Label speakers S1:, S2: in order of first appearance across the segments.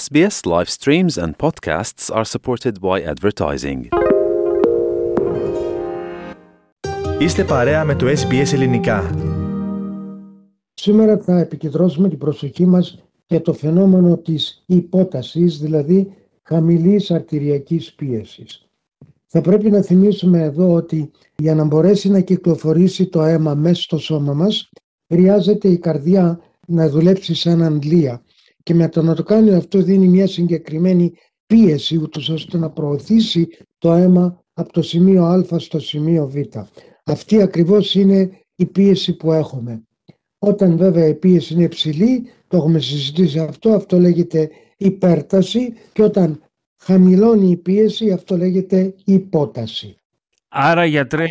S1: SBS live streams and podcasts are supported by advertising.
S2: Είστε παρέα με το SBS Ελληνικά.
S3: Σήμερα θα επικεντρώσουμε την προσοχή μας για το φαινόμενο της υπότασης, δηλαδή χαμηλής αρτηριακής πίεσης. Θα πρέπει να θυμίσουμε εδώ ότι για να μπορέσει να κυκλοφορήσει το αίμα μέσα στο σώμα μας, χρειάζεται η καρδιά να δουλέψει σαν αντλία και με το να το κάνει αυτό δίνει μια συγκεκριμένη πίεση ούτως ώστε να προωθήσει το αίμα από το σημείο Α στο σημείο Β. Αυτή ακριβώς είναι η πίεση που έχουμε. Όταν βέβαια η πίεση είναι υψηλή, το έχουμε συζητήσει αυτό, αυτό λέγεται υπέρταση και όταν χαμηλώνει η πίεση αυτό λέγεται υπόταση.
S4: Άρα γιατρέ,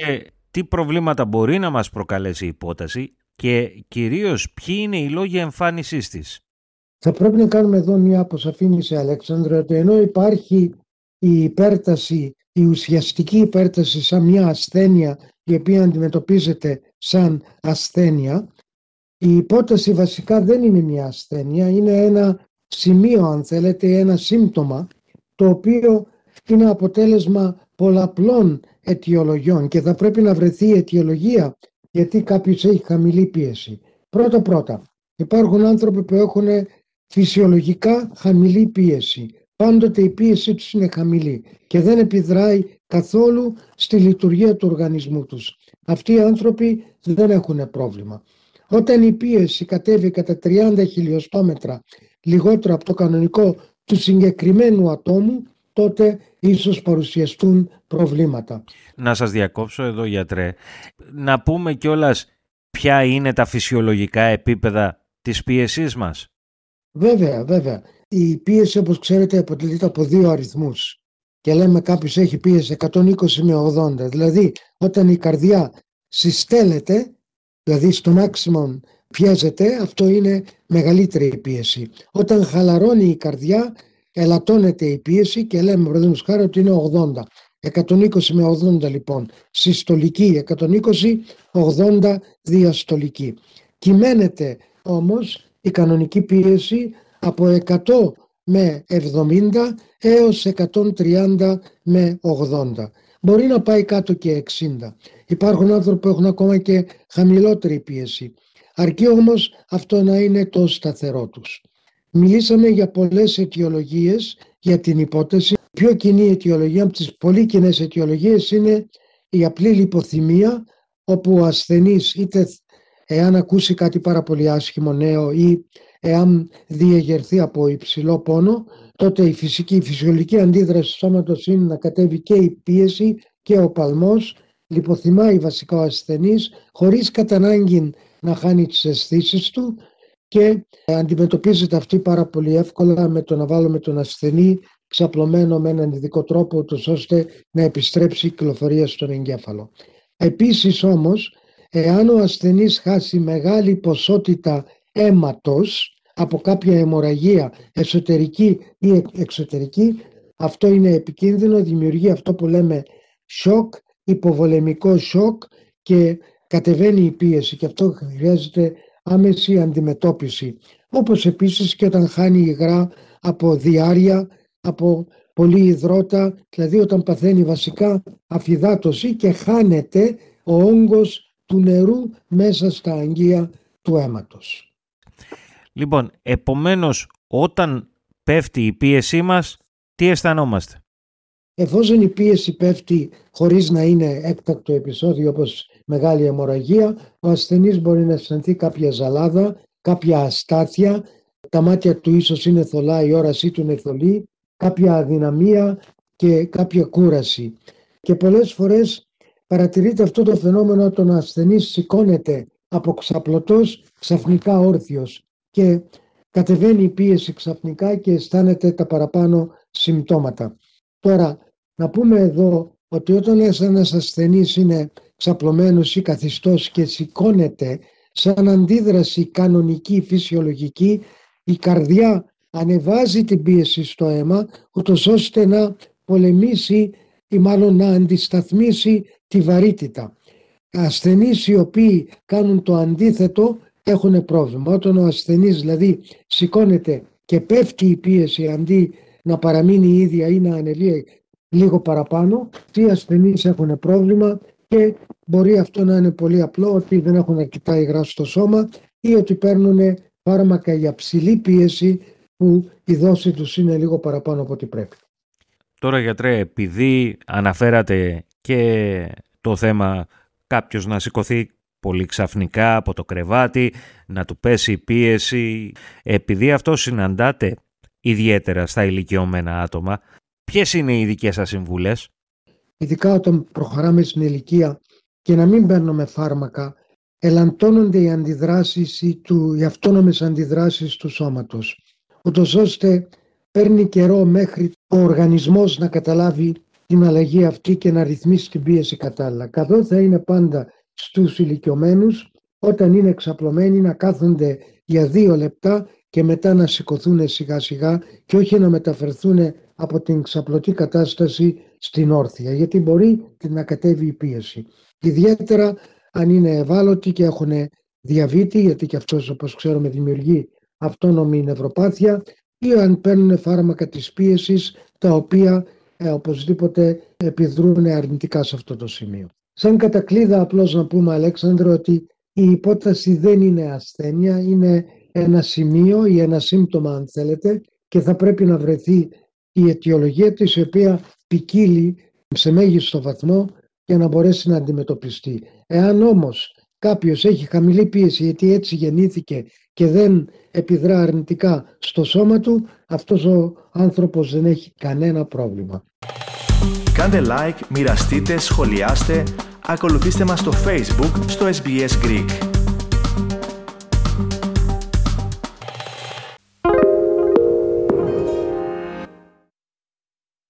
S4: τι προβλήματα μπορεί να μας προκαλέσει η υπόταση και κυρίως ποιοι είναι οι λόγοι εμφάνισής της;
S3: Θα πρέπει να κάνουμε εδώ μια αποσαφήνιση, Αλέξανδρο, ότι ενώ υπάρχει η υπέρταση, η ουσιαστική υπέρταση σαν μια ασθένεια η οποία αντιμετωπίζεται σαν ασθένεια, η υπόταση βασικά δεν είναι μια ασθένεια, είναι ένα σημείο αν θέλετε, ένα σύμπτωμα το οποίο είναι αποτέλεσμα πολλαπλών αιτιολογιών και θα πρέπει να βρεθεί η αιτιολογία γιατί κάποιος έχει χαμηλή πίεση. Πρώτα πρώτα, υπάρχουν άνθρωποι που έχουν φυσιολογικά χαμηλή πίεση. Πάντοτε η πίεση τους είναι χαμηλή και δεν επιδράει καθόλου στη λειτουργία του οργανισμού τους. Αυτοί οι άνθρωποι δεν έχουν πρόβλημα. Όταν η πίεση κατέβει κατά 30 χιλιοστόμετρα λιγότερο από το κανονικό του συγκεκριμένου ατόμου, τότε ίσως παρουσιαστούν προβλήματα.
S4: Να σας διακόψω εδώ γιατρέ. Να πούμε κιόλας ποια είναι τα φυσιολογικά επίπεδα της πίεσής μας.
S3: Βέβαια, βέβαια. Η πίεση όπως ξέρετε αποτελείται από δύο αριθμούς και λέμε κάποιος έχει πίεση 120 με 80. Δηλαδή όταν η καρδιά συστέλλεται, δηλαδή στο maximum πιέζεται, αυτό είναι μεγαλύτερη η πίεση. Όταν χαλαρώνει η καρδιά, ελαττώνεται η πίεση και λέμε παραδείγματος χάρη ότι είναι 80. 120 με 80 λοιπόν συστολική, 120-80 διαστολική. Κυμαίνεται όμως η κανονική πίεση από 100 με 70 έως 130 με 80. Μπορεί να πάει κάτω και 60. Υπάρχουν άνθρωποι που έχουν ακόμα και χαμηλότερη πίεση. Αρκεί όμως αυτό να είναι το σταθερό τους. Μιλήσαμε για πολλές αιτιολογίες για την υπόθεση. Η πιο κοινή αιτιολογία από τις πολύ κοινές αιτιολογίες είναι η απλή λιποθυμία όπου ο ασθενής είτε εάν ακούσει κάτι πάρα πολύ άσχημο νέο ή εάν διεγερθεί από υψηλό πόνο, τότε η φυσική, η φυσιολογική αντίδραση του σώματος είναι να κατέβει και η πίεση και ο παλμός, λιποθυμάει βασικά ο ασθενής, χωρίς κατά ανάγκη να χάνει τις αισθήσεις του και αντιμετωπίζεται αυτή πάρα πολύ εύκολα με το να βάλουμε τον ασθενή ξαπλωμένο με έναν ειδικό τρόπο ώστε να επιστρέψει η κυκλοφορία στον εγκέφαλο. Επίσης όμως Εάν ο ασθενής χάσει μεγάλη ποσότητα αίματος από κάποια αιμορραγία εσωτερική ή εξωτερική, αυτό είναι επικίνδυνο, δημιουργεί αυτό που λέμε σοκ, υποβολεμικό σοκ και κατεβαίνει η πίεση και αυτό χρειάζεται άμεση αντιμετώπιση. Όπως επίσης και όταν χάνει υγρά από διάρκεια, από πολύ υδρότα, δηλαδή όταν παθαίνει βασικά αφυδάτωση και χάνεται ο όγκος του νερού μέσα στα αγγεία του αίματος.
S4: Λοιπόν, επομένως όταν πέφτει η πίεσή μας, τι αισθανόμαστε;
S3: Εφόσον η πίεση πέφτει χωρίς να είναι έκτακτο επεισόδιο όπως μεγάλη αιμορραγία, ο ασθενής μπορεί να αισθανθεί κάποια ζαλάδα, κάποια αστάθεια, τα μάτια του ίσως είναι θολά, η όρασή του είναι θολή, κάποια αδυναμία και κάποια κούραση. Και πολλές φορές παρατηρείται αυτό το φαινόμενο όταν ο ασθενής σηκώνεται από ξαπλωτός ξαφνικά όρθιος και κατεβαίνει η πίεση ξαφνικά και αισθάνεται τα παραπάνω συμπτώματα. Τώρα, να πούμε εδώ ότι όταν ένας ασθενής είναι ξαπλωμένος ή καθιστός και σηκώνεται σαν αντίδραση κανονική, φυσιολογική, η καρδιά ανεβάζει την πίεση στο αίμα, ούτως ώστε να πολεμήσει ή μάλλον να αντισταθμίσει τη βαρύτητα. Ασθενείς οι οποίοι κάνουν το αντίθετο έχουν πρόβλημα. Όταν ο ασθενής δηλαδή σηκώνεται και πέφτει η πίεση αντί να παραμείνει η ίδια ή να ανελύει λίγο παραπάνω, οι ασθενείς έχουν πρόβλημα και μπορεί αυτό να είναι πολύ απλό ότι δεν έχουν αρκετά υγρά στο σώμα ή ότι παίρνουν φάρμακα για ψηλή πίεση που η δόση τους είναι λίγο παραπάνω από ό,τι πρέπει.
S4: Τώρα γιατρέ, επειδή αναφέρατε και το θέμα κάποιος να σηκωθεί πολύ ξαφνικά από το κρεβάτι, να του πέσει η πίεση, επειδή αυτό συναντάτε ιδιαίτερα στα ηλικιωμένα άτομα, ποιες είναι οι δικές σας συμβουλές;
S3: Ειδικά όταν προχωράμε στην ηλικία και να μην παίρνουμε φάρμακα, ελαντώνονται οι αντιδράσεις ή του, οι αυτόνομες αντιδράσεις του σώματος, ούτως ώστε παίρνει καιρό μέχρι ο οργανισμός να καταλάβει την αλλαγή αυτή και να ρυθμίσει την πίεση κατάλληλα. Καθώ θα είναι πάντα στους ηλικιωμένους όταν είναι εξαπλωμένοι να κάθονται για δύο λεπτά και μετά να σηκωθούν σιγά σιγά και όχι να μεταφερθούν από την ξαπλωτή κατάσταση στην όρθια γιατί μπορεί να κατέβει η πίεση. Ιδιαίτερα αν είναι ευάλωτοι και έχουν διαβήτη γιατί και αυτός όπως ξέρουμε δημιουργεί αυτόνομη νευροπάθεια ή αν παίρνουν φάρμακα της πίεσης τα οποία ε, οπωσδήποτε επιδρούν αρνητικά σε αυτό το σημείο. Σαν κατακλείδα απλώς να πούμε Αλέξανδρο ότι η υπόταση δεν είναι ασθένεια, είναι ένα σημείο ή ένα σύμπτωμα αν θέλετε και θα πρέπει να βρεθεί η αιτιολογία της η οποία ποικίλει σε μέγιστο βαθμό για να μπορέσει να αντιμετωπιστεί. Εάν όμως κάποιος έχει χαμηλή πίεση γιατί έτσι γεννήθηκε και δεν επιδρά αρνητικά στο σώμα του, αυτός ο άνθρωπος δεν έχει κανένα πρόβλημα.
S2: Κάντε like, μοιραστείτε, σχολιάστε, ακολουθήστε μας στο Facebook, στο SBS Greek.